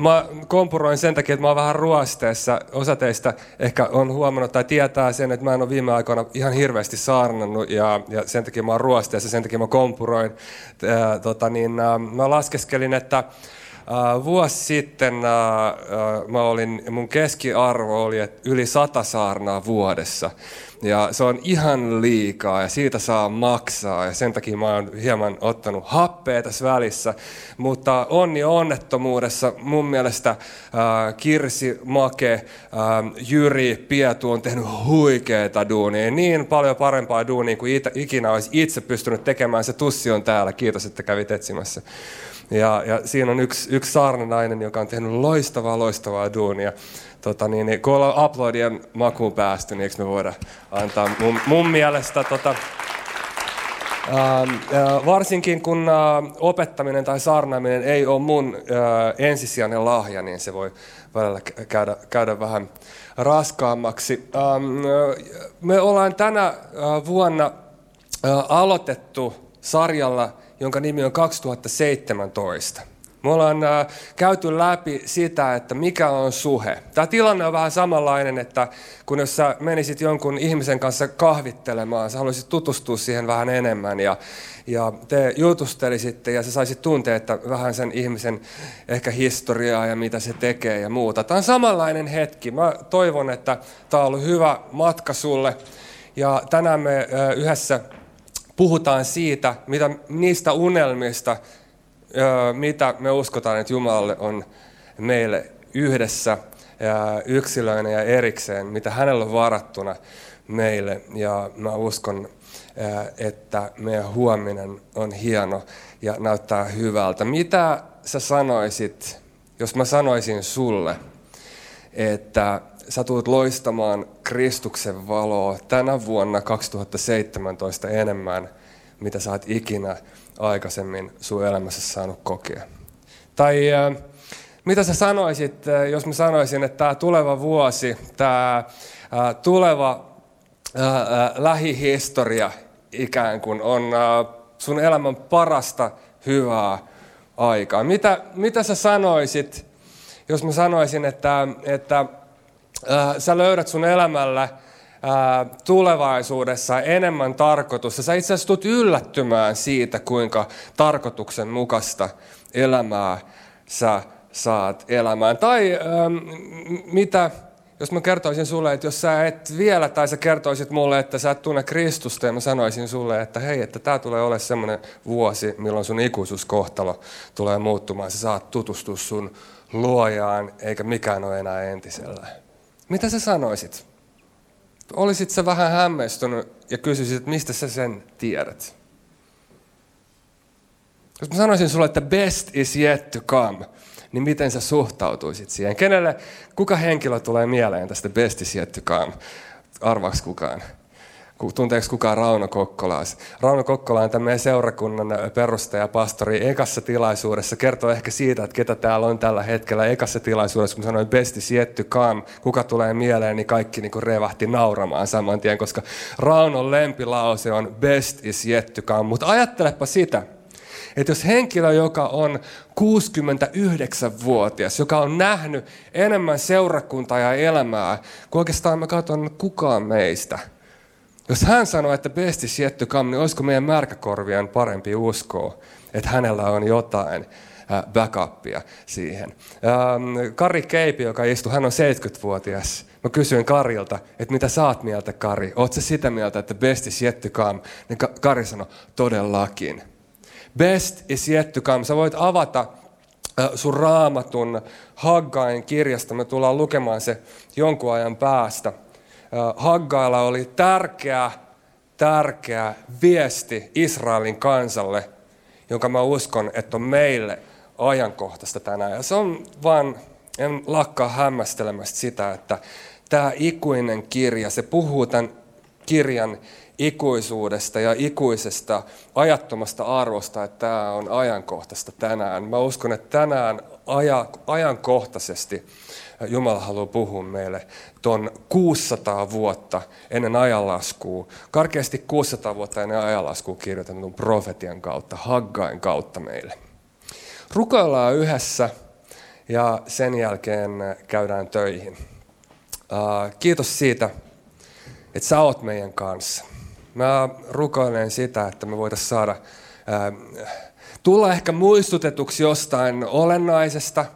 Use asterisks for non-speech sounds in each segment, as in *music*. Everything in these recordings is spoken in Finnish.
Mä kompuroin sen takia, että mä oon vähän ruosteessa. Osa teistä ehkä on huomannut tai tietää sen, että mä en ole viime aikoina ihan hirveästi saarnannut ja, ja sen takia mä oon ruosteessa, sen takia mä kompuroin. Tota niin, mä laskeskelin, että Vuosi sitten uh, mä olin, mun keskiarvo oli että yli sata saarnaa vuodessa. Ja se on ihan liikaa ja siitä saa maksaa ja sen takia mä oon hieman ottanut happea tässä välissä. Mutta onni onnettomuudessa mun mielestä uh, Kirsi, Make, uh, Jyri, Pietu on tehnyt huikeita duunia. Niin paljon parempaa duunia kuin ikinä olisi itse pystynyt tekemään. Se tussi on täällä. Kiitos, että kävit etsimässä. Ja, ja siinä on yksi, yksi saarnanainen, joka on tehnyt loistavaa, loistavaa duunia. Tota, niin, niin, kun ollaan aplodien makuun päästy, niin eikö me voida antaa mun, mun mielestä tota, Uh, varsinkin kun uh, opettaminen tai saarnaaminen ei ole mun uh, ensisijainen lahja, niin se voi välillä käydä, käydä vähän raskaammaksi. Um, me ollaan tänä vuonna aloitettu sarjalla jonka nimi on 2017. Me ollaan äh, käyty läpi sitä, että mikä on suhe. Tämä tilanne on vähän samanlainen, että kun jos sä menisit jonkun ihmisen kanssa kahvittelemaan, sä haluaisit tutustua siihen vähän enemmän ja, ja te jutustelisitte ja sä saisit tuntea, että vähän sen ihmisen ehkä historiaa ja mitä se tekee ja muuta. Tämä on samanlainen hetki. Mä toivon, että tämä on ollut hyvä matka sulle ja tänään me äh, yhdessä puhutaan siitä, mitä, niistä unelmista, mitä me uskotaan, että Jumalalle on meille yhdessä ja yksilöinä ja erikseen, mitä hänellä on varattuna meille. Ja mä uskon, että meidän huominen on hieno ja näyttää hyvältä. Mitä sä sanoisit, jos mä sanoisin sulle, että sä tulet loistamaan Kristuksen valoa tänä vuonna 2017 enemmän, mitä sä oot ikinä aikaisemmin sun elämässä saanut kokea. Tai äh, mitä sä sanoisit, äh, jos mä sanoisin, että tämä tuleva vuosi, tämä äh, tuleva äh, äh, lähihistoria ikään kuin on sun elämän parasta hyvää aikaa. Mitä, mitä sä sanoisit, jos mä sanoisin, että, että Äh, sä löydät sun elämällä äh, tulevaisuudessa enemmän tarkoitusta. Sä itse asiassa tulet yllättymään siitä, kuinka tarkoituksenmukaista elämää sä saat elämään. Tai ähm, mitä, jos mä kertoisin sulle, että jos sä et vielä, tai sä kertoisit mulle, että sä et tunne Kristusta, ja mä sanoisin sulle, että hei, että tämä tulee olemaan semmoinen vuosi, milloin sun ikuisuuskohtalo tulee muuttumaan. Sä saat tutustua sun luojaan, eikä mikään ole enää entisellään. Mitä sä sanoisit? Olisit sä vähän hämmästynyt ja kysyisit, että mistä sä sen tiedät? Jos mä sanoisin sulle, että best is yet to come, niin miten sä suhtautuisit siihen? Kenelle, kuka henkilö tulee mieleen tästä best is yet to come? Arvaaks kukaan? Tunteeko kukaan Rauno Kokkolaa? Rauno Kokkola on tämän seurakunnan perustaja, pastori. Ekassa tilaisuudessa kertoo ehkä siitä, että ketä täällä on tällä hetkellä. Ekassa tilaisuudessa, kun sanoin best is yet to come, kuka tulee mieleen, niin kaikki niin kuin revahti nauramaan saman tien, koska Raunon lempilause on best is yet to come. Mutta ajattelepa sitä, että jos henkilö, joka on 69-vuotias, joka on nähnyt enemmän seurakuntaa ja elämää, kuin oikeastaan mä katson kukaan meistä – jos hän sanoo, että besti sietty kam, niin olisiko meidän märkäkorvien parempi uskoa, että hänellä on jotain backupia siihen. Kari Keipi, joka istui, hän on 70-vuotias. Mä kysyin Karilta, että mitä oot mieltä, Kari? Oot sä sitä mieltä, että best is yet to come? Niin Kari sanoi, todellakin. Best is yet to come. Sä voit avata sun raamatun Haggain kirjasta. Me tullaan lukemaan se jonkun ajan päästä. Haggailla oli tärkeä, tärkeä viesti Israelin kansalle, jonka mä uskon, että on meille ajankohtaista tänään. Ja se on vaan, en lakkaa hämmästelemästä sitä, että tämä ikuinen kirja, se puhuu tämän kirjan ikuisuudesta ja ikuisesta ajattomasta arvosta, että tämä on ajankohtaista tänään. Mä uskon, että tänään aja, ajankohtaisesti Jumala haluaa puhua meille tuon 600 vuotta ennen ajanlaskua, karkeasti 600 vuotta ennen ajanlaskua kirjoitetun profetian kautta, Haggain kautta meille. Rukoillaan yhdessä ja sen jälkeen käydään töihin. Kiitos siitä, että sä oot meidän kanssa. Mä rukoilen sitä, että me voitaisiin saada tulla ehkä muistutetuksi jostain olennaisesta,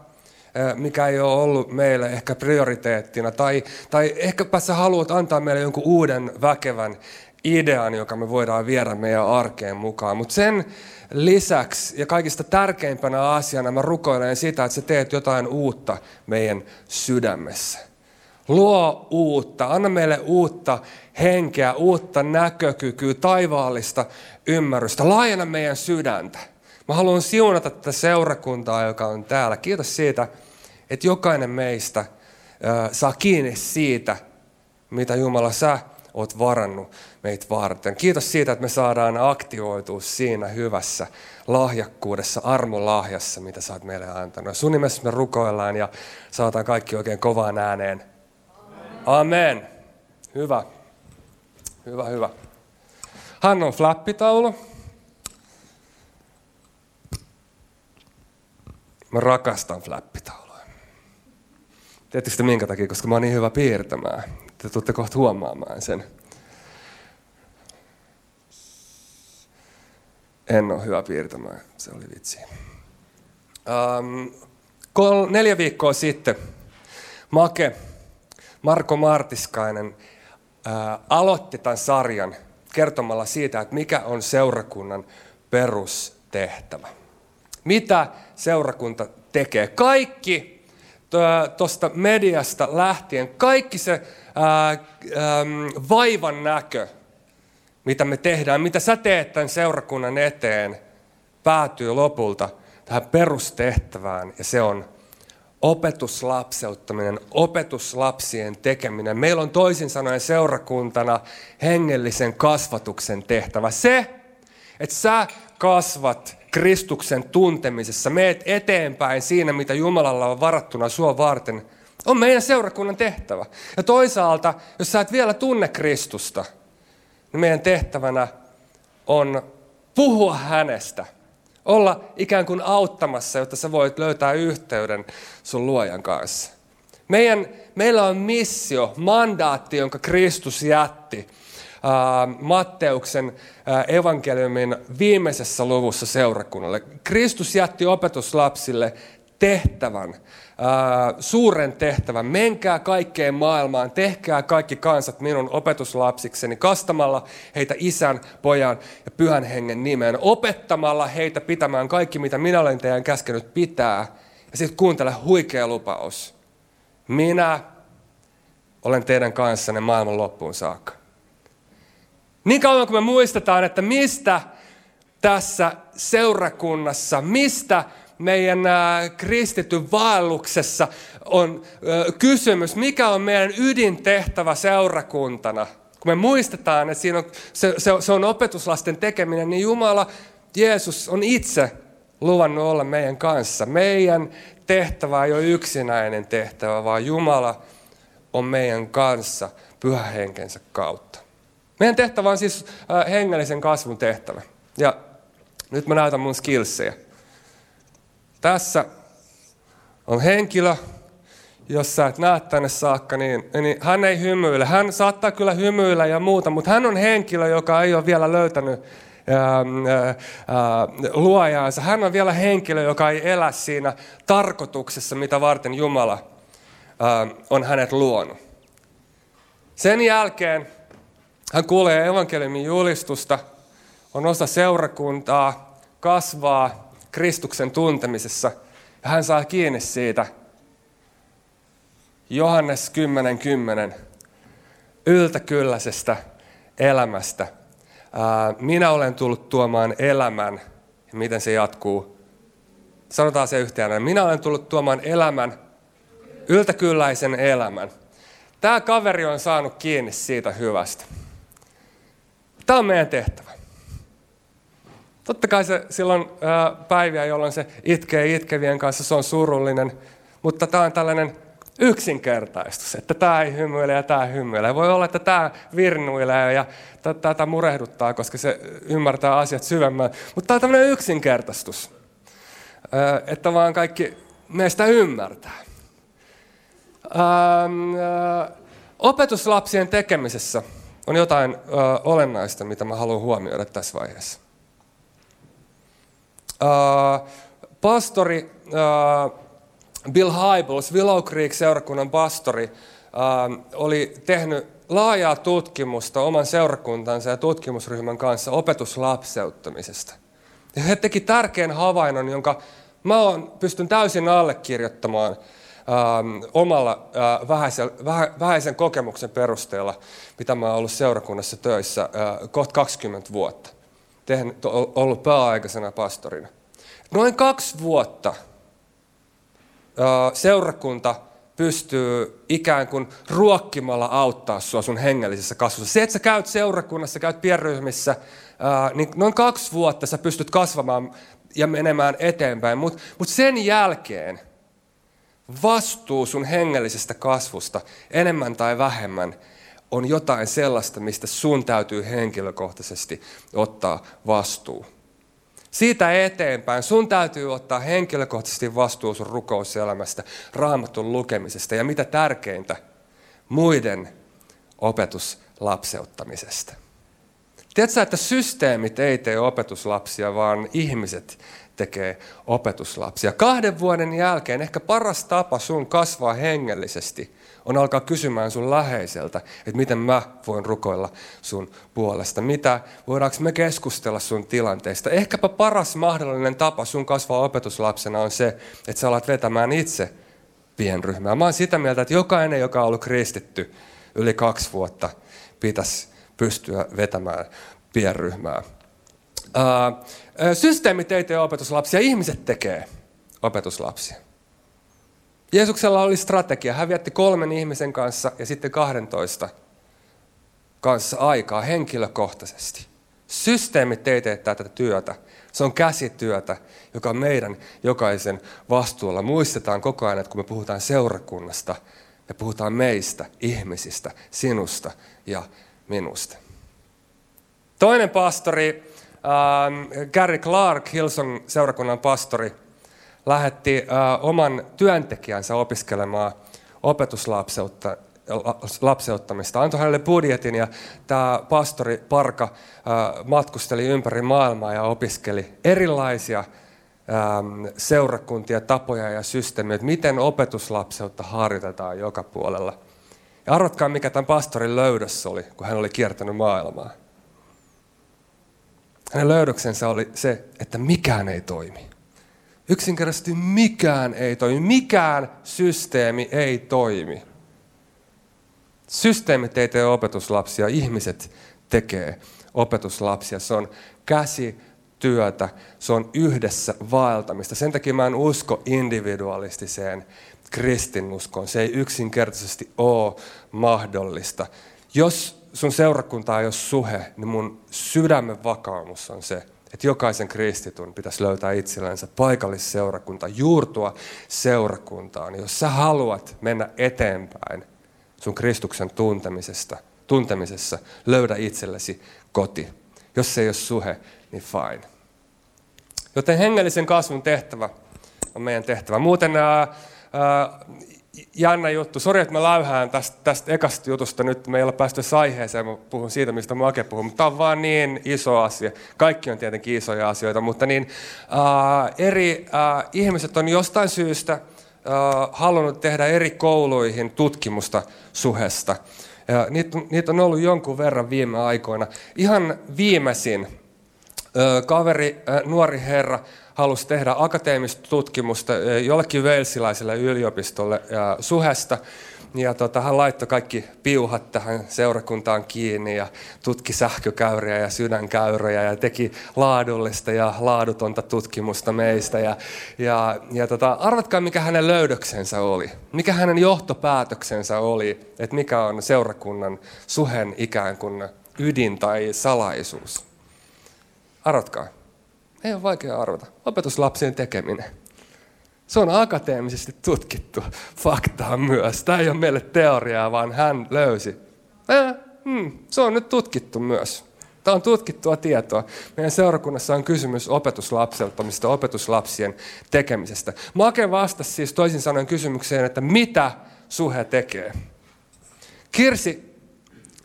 mikä ei ole ollut meille ehkä prioriteettina. Tai, tai ehkäpä sä haluat antaa meille jonkun uuden väkevän idean, joka me voidaan viedä meidän arkeen mukaan. Mutta sen lisäksi ja kaikista tärkeimpänä asiana mä rukoilen sitä, että sä teet jotain uutta meidän sydämessä. Luo uutta, anna meille uutta henkeä, uutta näkökykyä, taivaallista ymmärrystä. Laajenna meidän sydäntä. Mä haluan siunata tätä seurakuntaa, joka on täällä. Kiitos siitä, että jokainen meistä saa kiinni siitä, mitä Jumala sä oot varannut meitä varten. Kiitos siitä, että me saadaan aktivoitua siinä hyvässä lahjakkuudessa, armolahjassa, mitä sä oot meille antanut. Sun nimessä me rukoillaan ja saataan kaikki oikein kovaan ääneen. Amen. Hyvä. Hyvä, hyvä. Hän on flappitaulu. Mä rakastan flappitauluja. Tiedättekö minkä takia? Koska mä oon niin hyvä piirtämään. Te tuutte kohta huomaamaan sen. En ole hyvä piirtämään, se oli vitsi. Um, kol, neljä viikkoa sitten Make, Marko Martiskainen, ää, aloitti tämän sarjan kertomalla siitä, että mikä on seurakunnan perustehtävä. Mitä seurakunta tekee. Kaikki tuosta mediasta lähtien, kaikki se ää, ää, vaivan näkö, mitä me tehdään, mitä sä teet tämän seurakunnan eteen, päätyy lopulta tähän perustehtävään ja se on opetuslapseuttaminen, opetuslapsien tekeminen. Meillä on toisin sanoen seurakuntana hengellisen kasvatuksen tehtävä. Se, että sä kasvat Kristuksen tuntemisessa, meet eteenpäin siinä, mitä Jumalalla on varattuna sua varten, on meidän seurakunnan tehtävä. Ja toisaalta, jos sä et vielä tunne Kristusta, niin meidän tehtävänä on puhua hänestä, olla ikään kuin auttamassa, jotta sä voit löytää yhteyden sun luojan kanssa. Meidän, meillä on missio, mandaatti, jonka Kristus jätti Matteuksen evankeliumin viimeisessä luvussa seurakunnalle. Kristus jätti opetuslapsille tehtävän, suuren tehtävän. Menkää kaikkeen maailmaan, tehkää kaikki kansat minun opetuslapsikseni, kastamalla heitä isän, pojan ja pyhän hengen nimeen, opettamalla heitä pitämään kaikki, mitä minä olen teidän käskenyt pitää. Ja sitten kuuntele huikea lupaus. Minä olen teidän kanssanne maailman loppuun saakka. Niin kauan kuin me muistetaan, että mistä tässä seurakunnassa, mistä meidän kristitty vaelluksessa on kysymys, mikä on meidän ydintehtävä seurakuntana. Kun me muistetaan, että siinä on, se, se, se on opetuslasten tekeminen, niin Jumala, Jeesus on itse luvannut olla meidän kanssa. Meidän tehtävä ei ole yksinäinen tehtävä, vaan Jumala on meidän kanssa pyhähenkensä kautta. Meidän tehtävä on siis äh, hengellisen kasvun tehtävä. Ja nyt mä näytän mun skillsejä. Tässä on henkilö, jos sä et näe tänne saakka, niin, niin hän ei hymyile. Hän saattaa kyllä hymyillä ja muuta, mutta hän on henkilö, joka ei ole vielä löytänyt ää, ää, luojaansa. Hän on vielä henkilö, joka ei elä siinä tarkoituksessa, mitä varten Jumala ää, on hänet luonut. Sen jälkeen hän kuulee evankeliumin julistusta, on osa seurakuntaa, kasvaa Kristuksen tuntemisessa ja hän saa kiinni siitä. Johannes 10.10. 10. Yltäkylläisestä elämästä. Minä olen tullut tuomaan elämän. Miten se jatkuu? Sanotaan se yhteen. Minä olen tullut tuomaan elämän, yltäkylläisen elämän. Tämä kaveri on saanut kiinni siitä hyvästä. Tämä on meidän tehtävä. Totta kai se silloin ää, päiviä, jolloin se itkee itkevien kanssa, se on surullinen, mutta tämä on tällainen yksinkertaistus, että tämä ei hymyile ja tämä hymyilee. Voi olla, että tämä virnuilee ja tätä murehduttaa, koska se ymmärtää asiat syvemmän. Mutta tämä on tämmöinen yksinkertaistus, että vaan kaikki meistä ymmärtää. Opetuslapsien tekemisessä on jotain olennaista, mitä mä haluan huomioida tässä vaiheessa. Pastori Bill Hybels, Willow Creek-seurakunnan pastori, oli tehnyt laajaa tutkimusta oman seurakuntansa ja tutkimusryhmän kanssa opetuslapseuttamisesta. Ja he teki tärkeän havainnon, jonka mä on, pystyn täysin allekirjoittamaan ähm, omalla äh, vähäisen, vähä, vähäisen kokemuksen perusteella, mitä mä oon ollut seurakunnassa töissä äh, kohta 20 vuotta. Tehnyt, ollut pääaikaisena pastorina. Noin kaksi vuotta seurakunta pystyy ikään kuin ruokkimalla auttaa sua sun hengellisessä kasvussa. Se, että sä käyt seurakunnassa, käyt pienryhmissä, niin noin kaksi vuotta sä pystyt kasvamaan ja menemään eteenpäin. Mutta mut sen jälkeen vastuu sun hengellisestä kasvusta enemmän tai vähemmän on jotain sellaista, mistä sun täytyy henkilökohtaisesti ottaa vastuu. Siitä eteenpäin sun täytyy ottaa henkilökohtaisesti vastuu sun rukouselämästä, raamatun lukemisesta ja mitä tärkeintä, muiden opetuslapseuttamisesta. Tiedätkö, että systeemit ei tee opetuslapsia, vaan ihmiset tekee opetuslapsia. Kahden vuoden jälkeen ehkä paras tapa sun kasvaa hengellisesti on alkaa kysymään sun läheiseltä, että miten mä voin rukoilla sun puolesta. Mitä voidaanko me keskustella sun tilanteesta. Ehkäpä paras mahdollinen tapa sun kasvaa opetuslapsena on se, että sä alat vetämään itse pienryhmää. Mä oon sitä mieltä, että jokainen, joka on ollut kristitty yli kaksi vuotta, pitäisi pystyä vetämään pienryhmää. Systeemit ei tee opetuslapsia, ihmiset tekee opetuslapsia. Jeesuksella oli strategia. Hän vietti kolmen ihmisen kanssa ja sitten 12 kanssa aikaa henkilökohtaisesti. Systeemit ei tee tätä työtä. Se on käsityötä, joka on meidän jokaisen vastuulla. Muistetaan koko ajan, että kun me puhutaan seurakunnasta, me puhutaan meistä, ihmisistä, sinusta ja minusta. Toinen pastori, äh, Gary Clark, Hilson seurakunnan pastori, lähetti äh, oman työntekijänsä opiskelemaan opetuslapseutta, lapseuttamista. Antoi hänelle budjetin ja tämä pastori Parka äh, matkusteli ympäri maailmaa ja opiskeli erilaisia ähm, seurakuntia, tapoja ja systeemejä, että miten opetuslapseutta harjoitetaan joka puolella. Ja arvatkaa, mikä tämän pastorin löydös oli, kun hän oli kiertänyt maailmaa. Hänen löydöksensä oli se, että mikään ei toimi. Yksinkertaisesti mikään ei toimi. Mikään systeemi ei toimi. Systeemit ei tee opetuslapsia, ihmiset tekee opetuslapsia. Se on käsi työtä, se on yhdessä vaeltamista. Sen takia mä en usko individualistiseen kristinuskoon. Se ei yksinkertaisesti ole mahdollista. Jos sun seurakunta ei ole suhe, niin mun sydämen vakaumus on se, että jokaisen kristitun pitäisi löytää itsellensä paikallisseurakunta, juurtua seurakuntaan. Jos sä haluat mennä eteenpäin sun Kristuksen tuntemisesta, tuntemisessa, löydä itsellesi koti. Jos se ei ole suhe, niin fine. Joten hengellisen kasvun tehtävä on meidän tehtävä. Muuten ää, ää, jännä juttu. Sori, että mä läyhään tästä, tästä ekasta jutusta nyt. Me ei ole päästy aiheeseen, mä puhun siitä, mistä Make puhuu, mutta tämä on vaan niin iso asia. Kaikki on tietenkin isoja asioita, mutta niin, äh, eri äh, ihmiset on jostain syystä äh, halunnut tehdä eri kouluihin tutkimusta suhesta. Ja niitä, niitä on ollut jonkun verran viime aikoina. Ihan viimeisin äh, kaveri, äh, nuori herra, halusi tehdä akateemista tutkimusta eh, jollekin velsilaiselle yliopistolle suhesta. Ja tota, hän laittoi kaikki piuhat tähän seurakuntaan kiinni ja tutki sähkökäyriä ja sydänkäyriä ja teki laadullista ja laadutonta tutkimusta meistä. Ja, ja, ja tota, arvatkaa, mikä hänen löydöksensä oli. Mikä hänen johtopäätöksensä oli, että mikä on seurakunnan suhen ikään kuin ydin tai salaisuus? Arvatkaa. Ei ole vaikea arvata. Opetuslapsien tekeminen. Se on akateemisesti tutkittu faktaa myös. Tämä ei ole meille teoriaa, vaan hän löysi. Eh, hmm, se on nyt tutkittu myös. Tämä on tutkittua tietoa. Meidän seurakunnassa on kysymys opetuslapselta, opetuslapsien tekemisestä. Make vastasi siis toisin sanoen kysymykseen, että mitä suhe tekee. Kirsi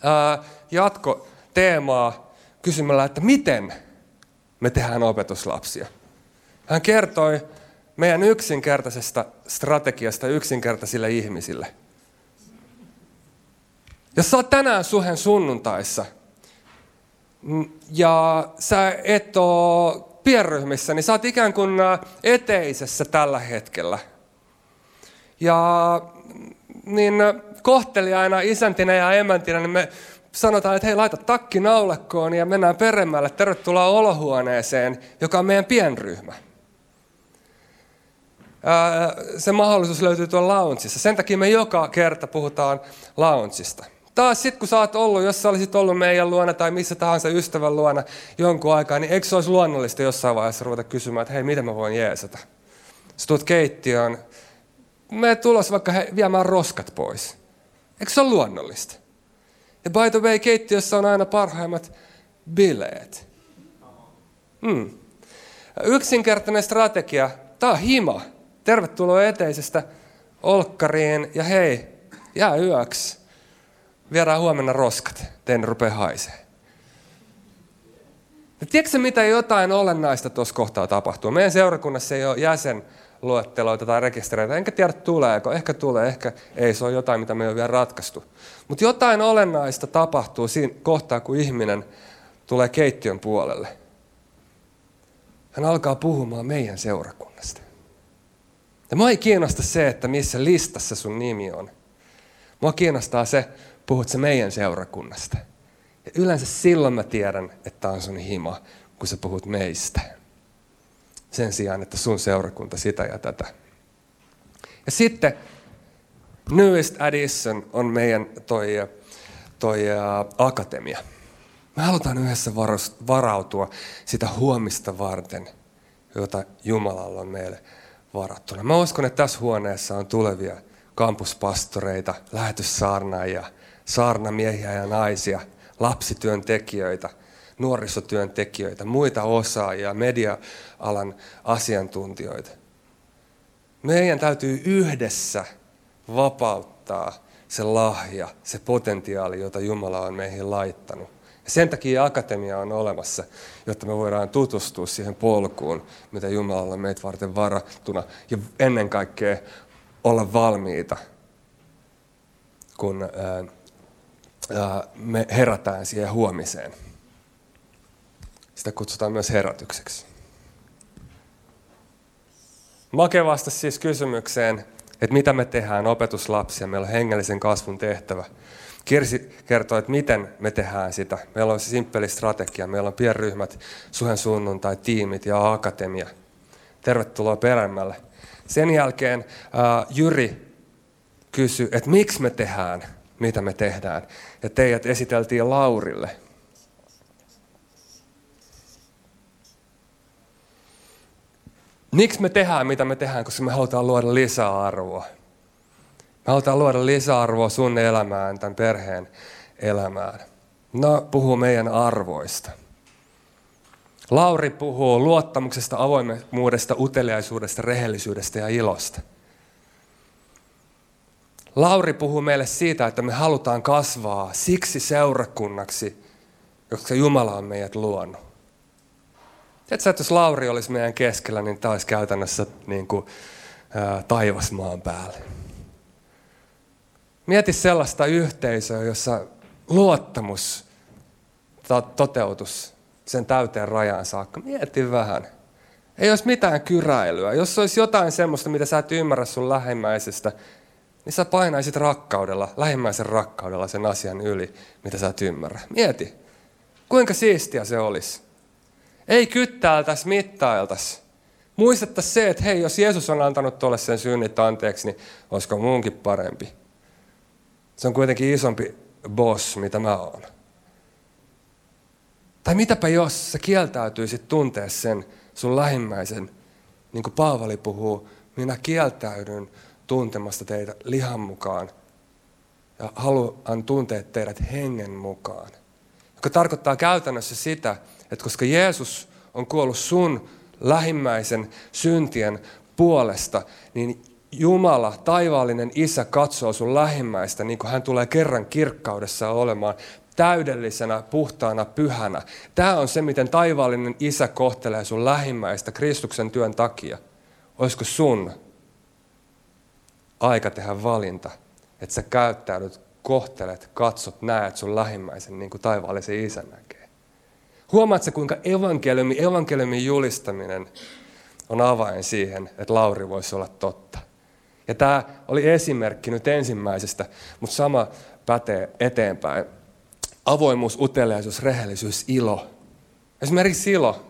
ää, jatko teemaa kysymällä, että miten me tehdään opetuslapsia. Hän kertoi meidän yksinkertaisesta strategiasta yksinkertaisille ihmisille. Jos sä oot tänään suhen sunnuntaissa ja sä et ole pienryhmissä, niin sä oot ikään kuin eteisessä tällä hetkellä. Ja niin kohteliaina isäntinä ja emäntinä, niin me sanotaan, että hei, laita takki naulakkoon ja mennään peremmälle. Tervetuloa olohuoneeseen, joka on meidän pienryhmä. Se mahdollisuus löytyy tuolla loungeissa. Sen takia me joka kerta puhutaan loungeista. Taas sitten kun sä oot ollut, jos sä olisit ollut meidän luona tai missä tahansa ystävän luona jonkun aikaa, niin eikö se olisi luonnollista jossain vaiheessa ruveta kysymään, että hei, miten mä voin jeesata? Sä tulet keittiöön, me tulos vaikka he, viemään roskat pois. Eikö se ole luonnollista? Ja by the way, keittiössä on aina parhaimmat bileet. Hmm. Yksinkertainen strategia, tämä on hima. Tervetuloa eteisestä olkkariin ja hei, jää yöksi. Viedään huomenna roskat, tein rupea haisee. Ja tiedätkö mitä jotain olennaista tuossa kohtaa tapahtuu? Meidän seurakunnassa ei ole jäsen luetteloita tai rekistereitä. Enkä tiedä tuleeko, ehkä tulee, ehkä ei, se on jotain, mitä me ei ole vielä ratkaistu. Mutta jotain olennaista tapahtuu siinä kohtaa, kun ihminen tulee keittiön puolelle. Hän alkaa puhumaan meidän seurakunnasta. Ja mua ei kiinnosta se, että missä listassa sun nimi on. Mua kiinnostaa se, puhut se meidän seurakunnasta. Ja yleensä silloin mä tiedän, että on sun hima, kun sä puhut meistä sen sijaan, että sun seurakunta sitä ja tätä. Ja sitten Newest Addition on meidän toi, toi uh, akatemia. Me halutaan yhdessä varautua sitä huomista varten, jota Jumalalla on meille varattuna. Mä uskon, että tässä huoneessa on tulevia kampuspastoreita, lähetyssaarnaajia, saarnamiehiä ja naisia, lapsityöntekijöitä, nuorisotyöntekijöitä, muita osaajia, media-alan asiantuntijoita. Meidän täytyy yhdessä vapauttaa se lahja, se potentiaali, jota Jumala on meihin laittanut. Ja sen takia akatemia on olemassa, jotta me voidaan tutustua siihen polkuun, mitä Jumalalla on meitä varten varattuna. Ja ennen kaikkea olla valmiita, kun me herätään siihen huomiseen. Sitä kutsutaan myös herätykseksi. Make vastasi siis kysymykseen, että mitä me tehdään opetuslapsia. Meillä on hengellisen kasvun tehtävä. Kirsi kertoi, että miten me tehdään sitä. Meillä on simppeli strategia. Meillä on pienryhmät, suhen sunnuntai, tiimit ja akatemia. Tervetuloa peremmälle. Sen jälkeen ää, Jyri kysyi, että miksi me tehdään, mitä me tehdään. Ja teidät esiteltiin Laurille. Miksi me tehdään, mitä me tehdään? Koska me halutaan luoda lisäarvoa. Me halutaan luoda lisäarvoa sun elämään, tämän perheen elämään. No, puhuu meidän arvoista. Lauri puhuu luottamuksesta, avoimuudesta, uteliaisuudesta, rehellisyydestä ja ilosta. Lauri puhuu meille siitä, että me halutaan kasvaa siksi seurakunnaksi, koska Jumala on meidät luonut. Tiedätkö, että jos Lauri olisi meidän keskellä, niin tämä olisi käytännössä niin kuin, ää, taivas maan päälle. Mieti sellaista yhteisöä, jossa luottamus toteutus sen täyteen rajaan saakka. Mieti vähän. Ei olisi mitään kyräilyä. Jos olisi jotain semmoista, mitä sä et ymmärrä sun lähimmäisestä, niin sä painaisit rakkaudella, lähimmäisen rakkaudella sen asian yli, mitä sä et ymmärrä. Mieti, kuinka siistiä se olisi. Ei kyttäiltäisi, mittailtaisi. Muistettaisiin se, että hei, jos Jeesus on antanut tuolle sen synnit anteeksi, niin olisiko muunkin parempi. Se on kuitenkin isompi boss, mitä mä oon. Tai mitäpä jos sä kieltäytyisit tuntea sen sun lähimmäisen, niin kuin Paavali puhuu, minä kieltäydyn tuntemasta teitä lihan mukaan ja haluan tuntea teidät hengen mukaan. Joka tarkoittaa käytännössä sitä, että koska Jeesus on kuollut sun lähimmäisen syntien puolesta, niin Jumala, taivaallinen Isä, katsoo sun lähimmäistä niin kuin hän tulee kerran kirkkaudessa olemaan täydellisenä, puhtaana, pyhänä. Tämä on se, miten taivaallinen Isä kohtelee sun lähimmäistä Kristuksen työn takia. Olisiko sun aika tehdä valinta, että sä käyttäydyt, kohtelet, katsot, näet sun lähimmäisen niin kuin taivaallisen Isä näkee. Huomaatko, kuinka evankeliumi, evankeliumin julistaminen on avain siihen, että Lauri voisi olla totta. Ja tämä oli esimerkki nyt ensimmäisestä, mutta sama pätee eteenpäin. Avoimuus, uteliaisuus, rehellisyys, ilo. Esimerkiksi ilo.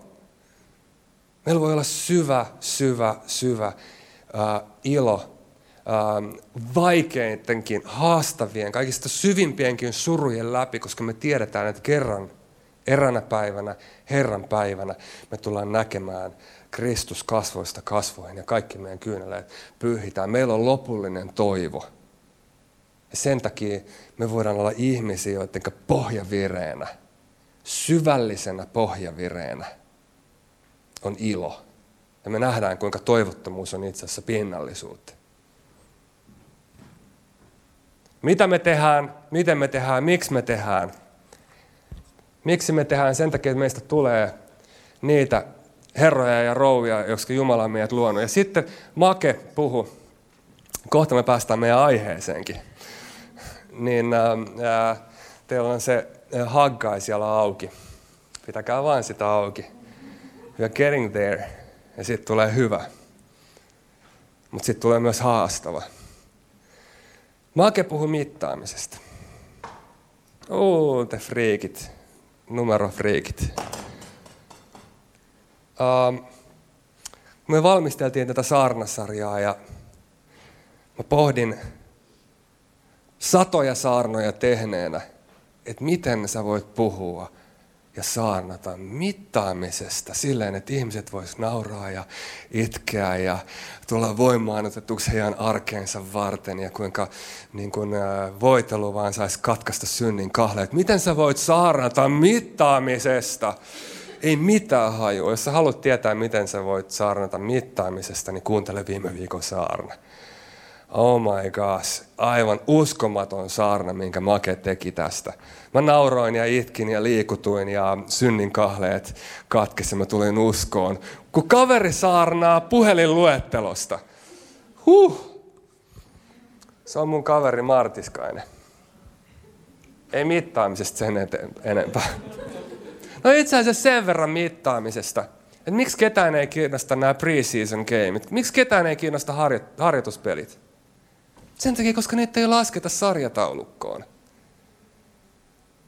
Meillä voi olla syvä, syvä, syvä äh, ilo äh, vaikeitenkin, haastavien, kaikista syvimpienkin surujen läpi, koska me tiedetään, että kerran, eränä päivänä, Herran päivänä me tullaan näkemään Kristus kasvoista kasvoihin ja kaikki meidän kyyneleet pyyhitään. Meillä on lopullinen toivo. Ja sen takia me voidaan olla ihmisiä, joiden pohjavireenä, syvällisenä pohjavireenä on ilo. Ja me nähdään, kuinka toivottomuus on itse asiassa pinnallisuutta. Mitä me tehdään, miten me tehdään, miksi me tehdään. Miksi me tehdään sen takia, että meistä tulee niitä herroja ja rouvia, jotka Jumala on meidät luonut. Ja sitten Make puhu, kohta me päästään meidän aiheeseenkin, niin ää, teillä on se haggai siellä auki. Pitäkää vain sitä auki. You're getting there. Ja sitten tulee hyvä. Mutta sitten tulee myös haastava. Make puhuu mittaamisesta. Oo, te friikit. Numerofriikit. Uh, me valmisteltiin tätä saarnasarjaa ja mä pohdin satoja saarnoja tehneenä, että miten sä voit puhua ja saarnata mittaamisesta silleen, että ihmiset vois nauraa ja itkeä ja tulla voimaan otetuksi heidän arkeensa varten ja kuinka niin kuin, voitelu vaan saisi katkaista synnin kahleet. Miten sä voit saarnata mittaamisesta? ei mitään hajua. Jos sä haluat tietää, miten sä voit saarnata mittaamisesta, niin kuuntele viime viikon saarna. Oh my gosh, aivan uskomaton saarna, minkä Make teki tästä. Mä nauroin ja itkin ja liikutuin ja synnin kahleet katkesi mä tulin uskoon. Kun kaveri saarnaa puhelinluettelosta. Huh! Se on mun kaveri Martiskainen. Ei mittaamisesta sen enempää. No itse asiassa sen verran mittaamisesta, että miksi ketään ei kiinnosta nämä preseason gameit, miksi ketään ei kiinnosta harjoituspelit. Sen takia, koska niitä ei lasketa sarjataulukkoon.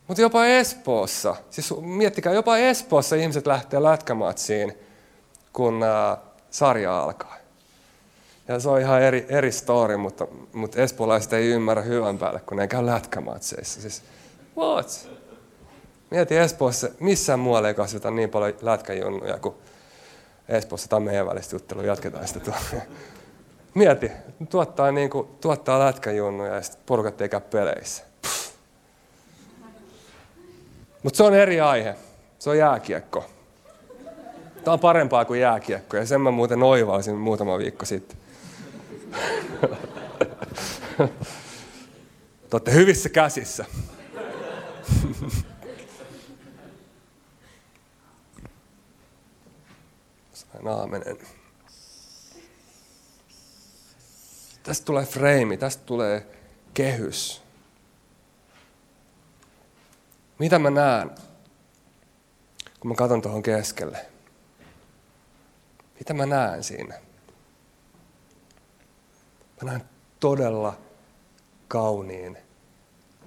Mutta jopa Espoossa, siis miettikää, jopa Espoossa ihmiset lähtee lätkämatsiin, kun ää, sarja alkaa. Ja se on ihan eri, eri story, mutta, mutta espoolaiset ei ymmärrä hyvän päälle, kun ne käy lätkämatseissa. Siis, what? Mieti Espoossa, missään muualla ei kasveta niin paljon lätkäjunnuja kuin Espoossa. Tämä on meidän välistä juttelua, jatketaan sitä tuolla. Mieti, tuottaa, niin kuin, tuottaa lätkäjunnuja ja sitten porukat ei käy peleissä. Mutta se on eri aihe. Se on jääkiekko. Tämä on parempaa kuin jääkiekko ja sen mä muuten oivalsin muutama viikko sitten. *laughs* Te olette hyvissä käsissä. *laughs* aamenen. Tästä tulee freimi, tästä tulee kehys. Mitä mä näen, kun mä katson tuohon keskelle? Mitä mä näen siinä? Mä näen todella kauniin,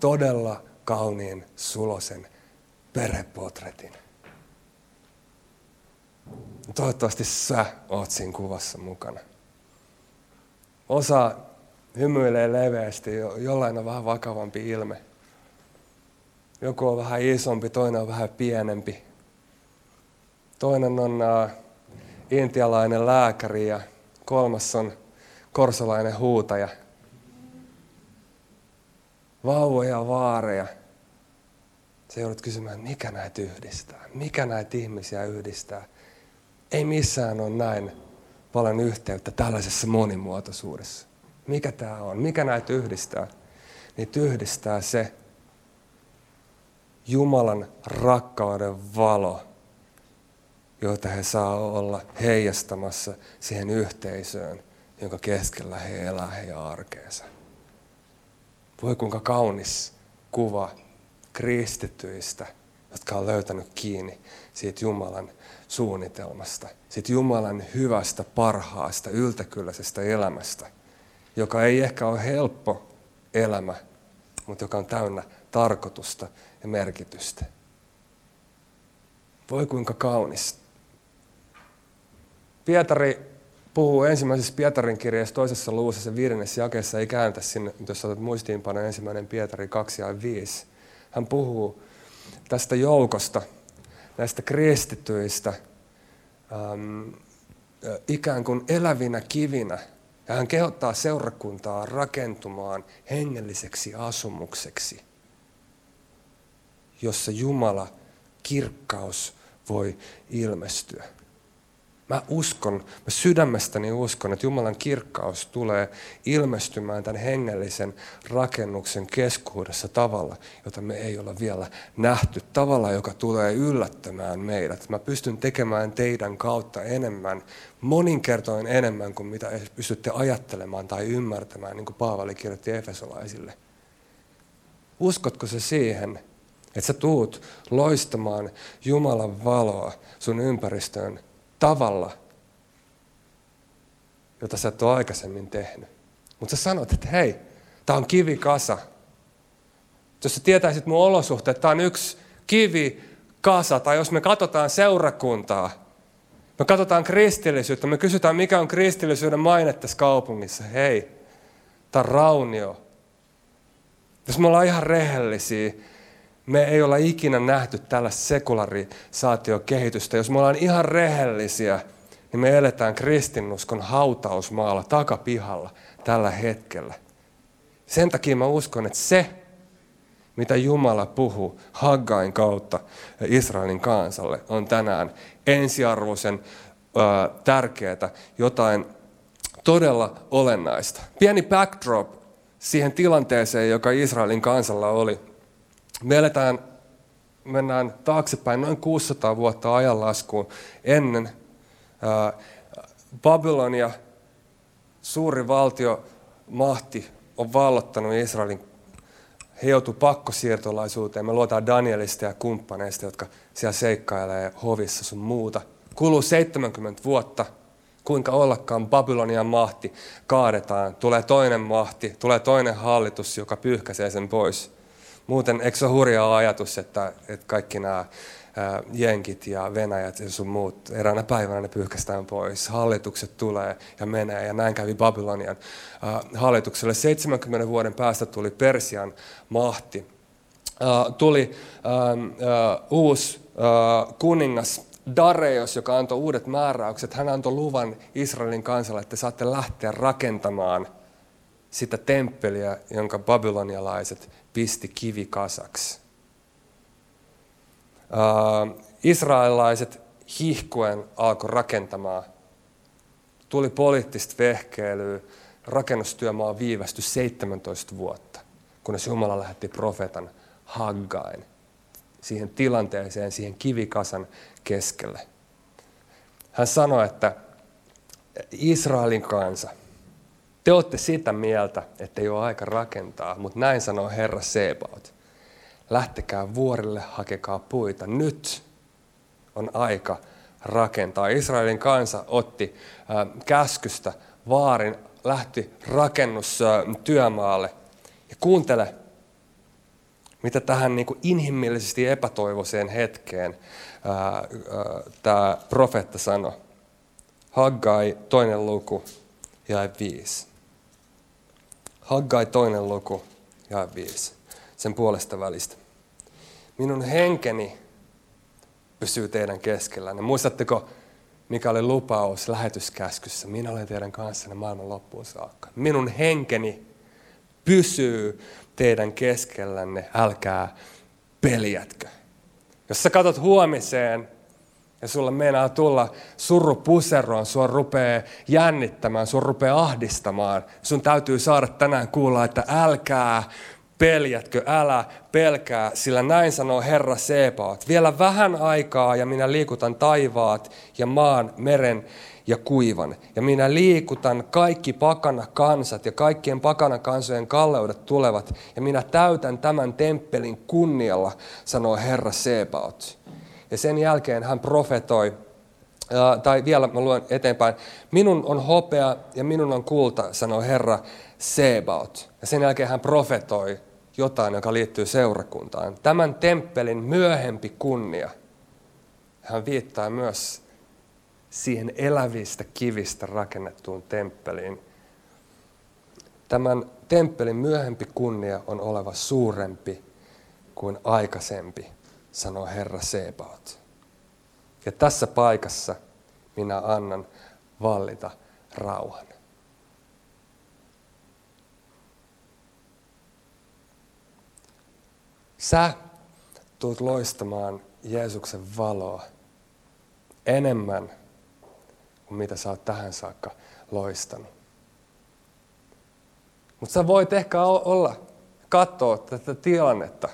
todella kauniin sulosen perhepotretin. Toivottavasti sä oot siinä kuvassa mukana. Osa hymyilee leveästi, jollain on vähän vakavampi ilme. Joku on vähän isompi, toinen on vähän pienempi. toinen on uh, intialainen lääkäri ja kolmas on korsolainen huutaja. Vauvoja ja vaareja. Se joudut kysymään, mikä näitä yhdistää? Mikä näitä ihmisiä yhdistää? Ei missään ole näin paljon yhteyttä tällaisessa monimuotoisuudessa. Mikä tämä on? Mikä näitä yhdistää? Niitä yhdistää se Jumalan rakkauden valo, jota he saa olla heijastamassa siihen yhteisöön, jonka keskellä he elää heidän arkeensa. Voi kuinka kaunis kuva kristityistä, jotka on löytänyt kiinni siitä Jumalan suunnitelmasta, siitä Jumalan hyvästä, parhaasta, yltäkylläisestä elämästä, joka ei ehkä ole helppo elämä, mutta joka on täynnä tarkoitusta ja merkitystä. Voi kuinka kaunis. Pietari puhuu ensimmäisessä Pietarin kirjassa toisessa luvussa sen viidennessä jakeessa, ei kääntä sinne, jos otat muistiinpano ensimmäinen Pietari 2 ja 5. Hän puhuu tästä joukosta, näistä kristityistä, ähm, ikään kuin elävinä kivinä. Ja hän kehottaa seurakuntaa rakentumaan hengelliseksi asumukseksi, jossa Jumala kirkkaus voi ilmestyä. Mä uskon, mä sydämestäni uskon, että Jumalan kirkkaus tulee ilmestymään tämän hengellisen rakennuksen keskuudessa tavalla, jota me ei olla vielä nähty. Tavalla, joka tulee yllättämään meidät. Mä pystyn tekemään teidän kautta enemmän, moninkertoin enemmän kuin mitä pystytte ajattelemaan tai ymmärtämään, niin kuin Paavali kirjoitti Efesolaisille. Uskotko se siihen, että sä tuut loistamaan Jumalan valoa sun ympäristöön tavalla, jota sä et ole aikaisemmin tehnyt. Mutta sä sanot, että hei, tämä on kivikasa. Jos sä tietäisit mun olosuhteet, tämä on yksi kivikasa, tai jos me katsotaan seurakuntaa, me katsotaan kristillisyyttä, me kysytään, mikä on kristillisyyden maine tässä kaupungissa. Hei, tämä on raunio. Jos me ollaan ihan rehellisiä, me ei olla ikinä nähty tällaista sekularisaatiokehitystä. Jos me ollaan ihan rehellisiä, niin me eletään kristinuskon hautausmaalla takapihalla tällä hetkellä. Sen takia mä uskon, että se, mitä Jumala puhuu Haggain kautta Israelin kansalle, on tänään ensiarvoisen äh, tärkeää, jotain todella olennaista. Pieni backdrop siihen tilanteeseen, joka Israelin kansalla oli me eletään, mennään taaksepäin noin 600 vuotta ajanlaskuun ennen Babylonia, suuri valtio, mahti, on vallottanut Israelin. He joutuivat pakkosiirtolaisuuteen. Me luotaan Danielista ja kumppaneista, jotka siellä seikkailee hovissa sun muuta. Kuluu 70 vuotta, kuinka ollakaan Babylonian mahti kaadetaan. Tulee toinen mahti, tulee toinen hallitus, joka pyyhkäisee sen pois. Muuten, eikö se ole hurja ajatus, että, että kaikki nämä jenkit ja venäjät ja sun muut, eräänä päivänä ne pyyhkästään pois. Hallitukset tulee ja menee ja näin kävi Babylonian hallitukselle. 70 vuoden päästä tuli Persian mahti. Tuli uusi kuningas Dareios, joka antoi uudet määräykset. Hän antoi luvan Israelin kansalle, että saatte lähteä rakentamaan sitä temppeliä, jonka babylonialaiset pisti kivikasaksi. Uh, israelilaiset hihkuen alkoi rakentamaan. Tuli poliittista vehkeilyä. Rakennustyömaa viivästyi 17 vuotta, kunnes Jumala lähetti profeetan Haggain siihen tilanteeseen, siihen kivikasan keskelle. Hän sanoi, että Israelin kansa – te olette sitä mieltä, että ei ole aika rakentaa, mutta näin sanoo Herra Sebaot. Lähtekää vuorille, hakekaa puita. Nyt on aika rakentaa. Israelin kansa otti äh, käskystä vaarin, lähti rakennustyömaalle. Ja kuuntele, mitä tähän niin kuin inhimillisesti epätoivoiseen hetkeen äh, äh, tämä profeetta sanoi. Haggai, toinen luku, jae viisi. Haggai toinen luku, ja viisi, sen puolesta välistä. Minun henkeni pysyy teidän keskellänne. Muistatteko, mikä oli lupaus lähetyskäskyssä? Minä olen teidän kanssanne maailman loppuun saakka. Minun henkeni pysyy teidän keskellänne, älkää peljätkö. Jos sä katsot huomiseen ja sulla meinaa tulla surru puseroon, sua rupeaa jännittämään, sua rupeaa ahdistamaan, sun täytyy saada tänään kuulla, että älkää peljätkö, älä pelkää, sillä näin sanoo Herra Sebaot. Vielä vähän aikaa ja minä liikutan taivaat ja maan, meren ja kuivan. Ja minä liikutan kaikki pakana kansat ja kaikkien pakana kansojen kalleudet tulevat. Ja minä täytän tämän temppelin kunnialla, sanoo Herra Sebaot. Ja sen jälkeen hän profetoi, tai vielä mä luen eteenpäin, minun on hopea ja minun on kulta, sanoo Herra Sebaot. Ja sen jälkeen hän profetoi jotain, joka liittyy seurakuntaan. Tämän temppelin myöhempi kunnia. Hän viittaa myös siihen elävistä kivistä rakennettuun temppeliin. Tämän temppelin myöhempi kunnia on oleva suurempi kuin aikaisempi, sanoo Herra Sebaot. Ja tässä paikassa minä annan vallita rauhan. Sä tulet loistamaan Jeesuksen valoa enemmän kuin mitä sä oot tähän saakka loistanut. Mutta sä voit ehkä olla, katsoa tätä tilannetta,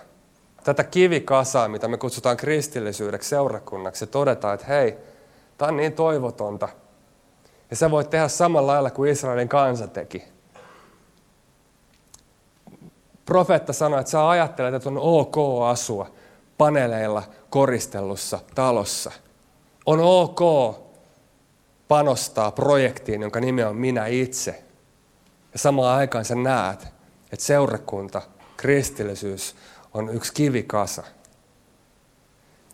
tätä kivikasaa, mitä me kutsutaan kristillisyydeksi, seurakunnaksi, ja todeta, että hei, tämä on niin toivotonta. Ja sä voit tehdä samalla lailla kuin Israelin kansa teki. Profeetta sanoi, että sä ajattelet, että on ok asua paneeleilla koristellussa talossa. On ok panostaa projektiin, jonka nimi on minä itse. Ja samaan aikaan sä näet, että seurakunta, kristillisyys on yksi kivikasa.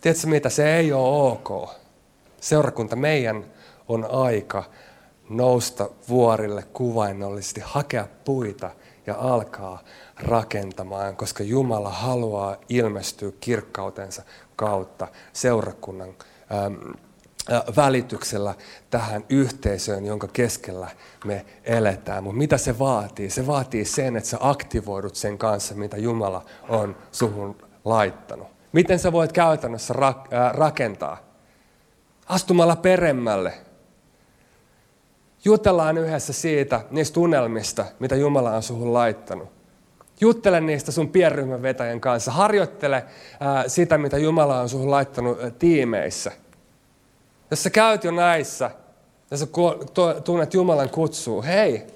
Tiedätkö mitä? Se ei ole ok. Seurakunta, meidän on aika nousta vuorille kuvainnollisesti, hakea puita ja alkaa rakentamaan, koska Jumala haluaa ilmestyä kirkkautensa kautta seurakunnan ähm, välityksellä tähän yhteisöön, jonka keskellä me eletään. Mutta mitä se vaatii? Se vaatii sen, että sä aktivoidut sen kanssa, mitä Jumala on suhun laittanut. Miten sä voit käytännössä rakentaa? Astumalla peremmälle. Jutellaan yhdessä siitä, niistä tunnelmista, mitä Jumala on suhun laittanut. Juttele niistä sun pienryhmän vetäjän kanssa. Harjoittele sitä, mitä Jumala on suhun laittanut tiimeissä – jos sä käyt jo näissä ja sä tunnet Jumalan kutsuu, hei,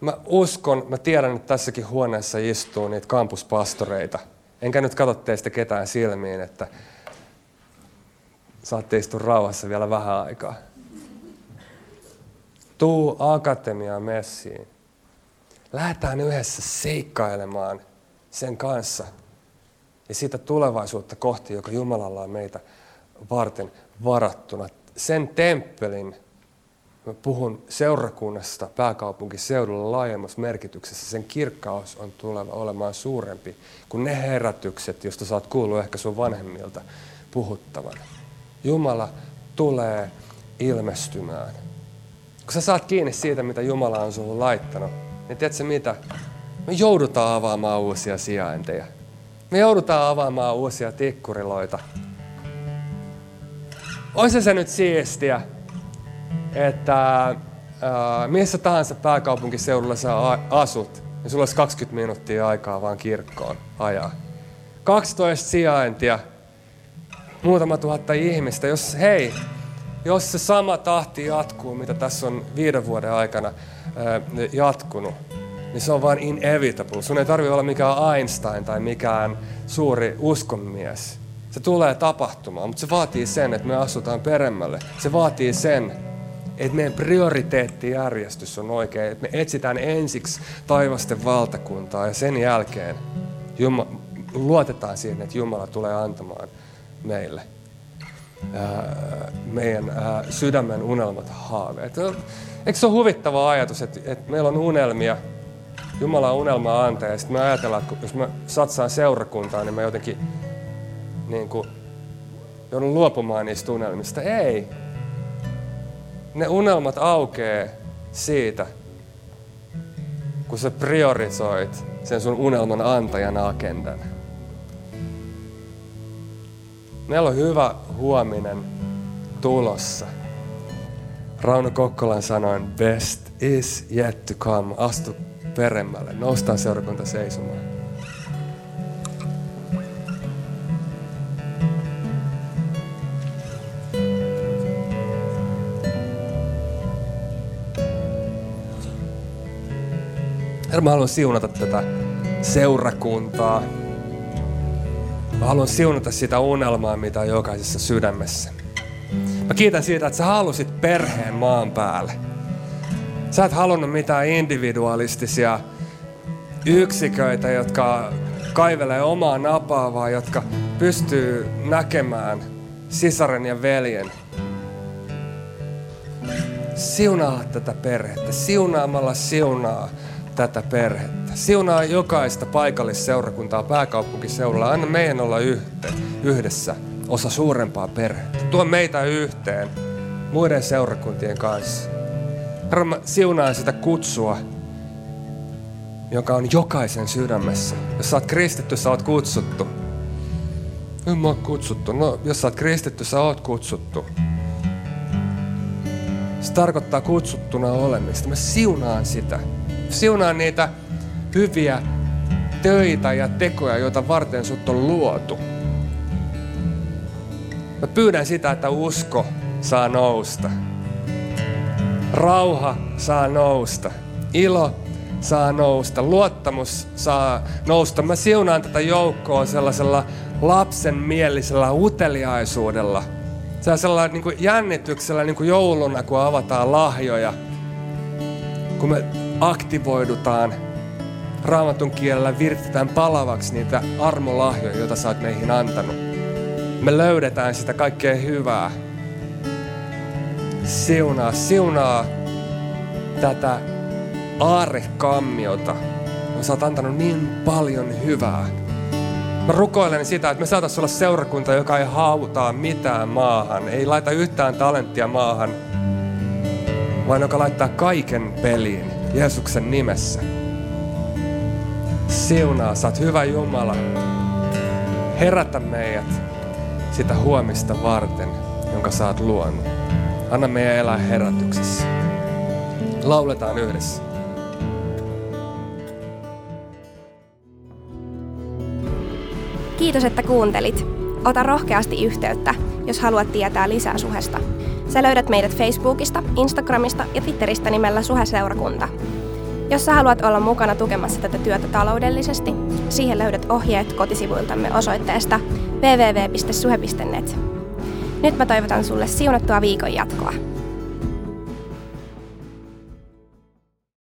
mä uskon, mä tiedän, että tässäkin huoneessa istuu niitä kampuspastoreita. Enkä nyt katso teistä ketään silmiin, että saatte istua rauhassa vielä vähän aikaa. Tuu Akatemiaan messiin. Lähdetään yhdessä seikkailemaan sen kanssa ja sitä tulevaisuutta kohti, joka Jumalalla on meitä varten varattuna. Sen temppelin, mä puhun seurakunnasta pääkaupunkiseudulla laajemmassa merkityksessä, sen kirkkaus on tuleva olemaan suurempi kuin ne herätykset, joista sä oot kuullut ehkä sun vanhemmilta puhuttavan. Jumala tulee ilmestymään. Kun sä saat kiinni siitä, mitä Jumala on sulle laittanut, niin tiedätkö mitä? Me joudutaan avaamaan uusia sijainteja. Me joudutaan avaamaan uusia tikkuriloita. Olisi se nyt siistiä, että äh, missä tahansa pääkaupunkiseudulla sä asut, niin sulla olisi 20 minuuttia aikaa vaan kirkkoon ajaa. 12 sijaintia, muutama tuhatta ihmistä. Jos, hei, jos se sama tahti jatkuu, mitä tässä on viiden vuoden aikana äh, jatkunut, niin se on vain inevitable. Sun ei tarvitse olla mikään Einstein tai mikään suuri uskonmies se tulee tapahtumaan, mutta se vaatii sen, että me asutaan peremmälle. Se vaatii sen, että meidän prioriteettijärjestys on oikein, että me etsitään ensiksi taivasten valtakuntaa ja sen jälkeen Jumala, luotetaan siihen, että Jumala tulee antamaan meille ää, meidän ää, sydämen unelmat haaveet. Eikö se ole huvittava ajatus, että, että meillä on unelmia, Jumala on unelma antaja, ja sitten me ajatellaan, että jos me satsaan seurakuntaan, niin me jotenkin niin kuin joudun luopumaan niistä unelmista. Ei. Ne unelmat aukee siitä, kun sä priorisoit sen sun unelman antajan agendan. Meillä on hyvä huominen tulossa. Rauno Kokkolan sanoin, best is yet to come. Astu peremmälle. Noustaan seurakunta seisomaan. Herra, mä haluan siunata tätä seurakuntaa. Mä haluan siunata sitä unelmaa, mitä on jokaisessa sydämessä. Mä kiitän siitä, että sä halusit perheen maan päälle. Sä et halunnut mitään individualistisia yksiköitä, jotka kaivelee omaa napaa, vaan jotka pystyy näkemään sisaren ja veljen. Siunaa tätä perhettä. Siunaamalla siunaa tätä perhettä. Siunaa jokaista paikallisseurakuntaa pääkaupunkiseudulla. Anna meidän olla yhteen, yhdessä osa suurempaa perhettä. Tuo meitä yhteen muiden seurakuntien kanssa. Herra, mä siunaan sitä kutsua, joka on jokaisen sydämessä. Jos sä oot kristitty, sä oot kutsuttu. En mä oon kutsuttu. No, jos sä oot kristitty, sä oot kutsuttu. Se tarkoittaa kutsuttuna olemista. Mä siunaan sitä. Siunaan niitä hyviä töitä ja tekoja, joita varten sut on luotu. Mä pyydän sitä, että usko saa nousta. Rauha saa nousta. Ilo saa nousta. Luottamus saa nousta. Mä siunaan tätä joukkoa sellaisella lapsen mielisellä uteliaisuudella. Sellaisella niin kuin jännityksellä niin kuin jouluna, kun avataan lahjoja. Kun me aktivoidutaan raamatun kielellä, viritetään palavaksi niitä armolahjoja, joita sä oot meihin antanut. Me löydetään sitä kaikkea hyvää. Siunaa, siunaa tätä aarekammiota. Sä oot antanut niin paljon hyvää. Mä rukoilen sitä, että me saataisiin olla seurakunta, joka ei hautaa mitään maahan, ei laita yhtään talenttia maahan, vaan joka laittaa kaiken peliin Jeesuksen nimessä. Siunaa, oot hyvä Jumala. Herätä meidät sitä huomista varten, jonka oot luonut. Anna meidän elää herätyksessä. Lauletaan yhdessä. Kiitos, että kuuntelit. Ota rohkeasti yhteyttä, jos haluat tietää lisää suhesta. Sä löydät meidät Facebookista, Instagramista ja Twitteristä nimellä Suheseurakunta. Jos sä haluat olla mukana tukemassa tätä työtä taloudellisesti, siihen löydät ohjeet kotisivuiltamme osoitteesta www.suhe.net. Nyt mä toivotan sulle siunattua viikon jatkoa.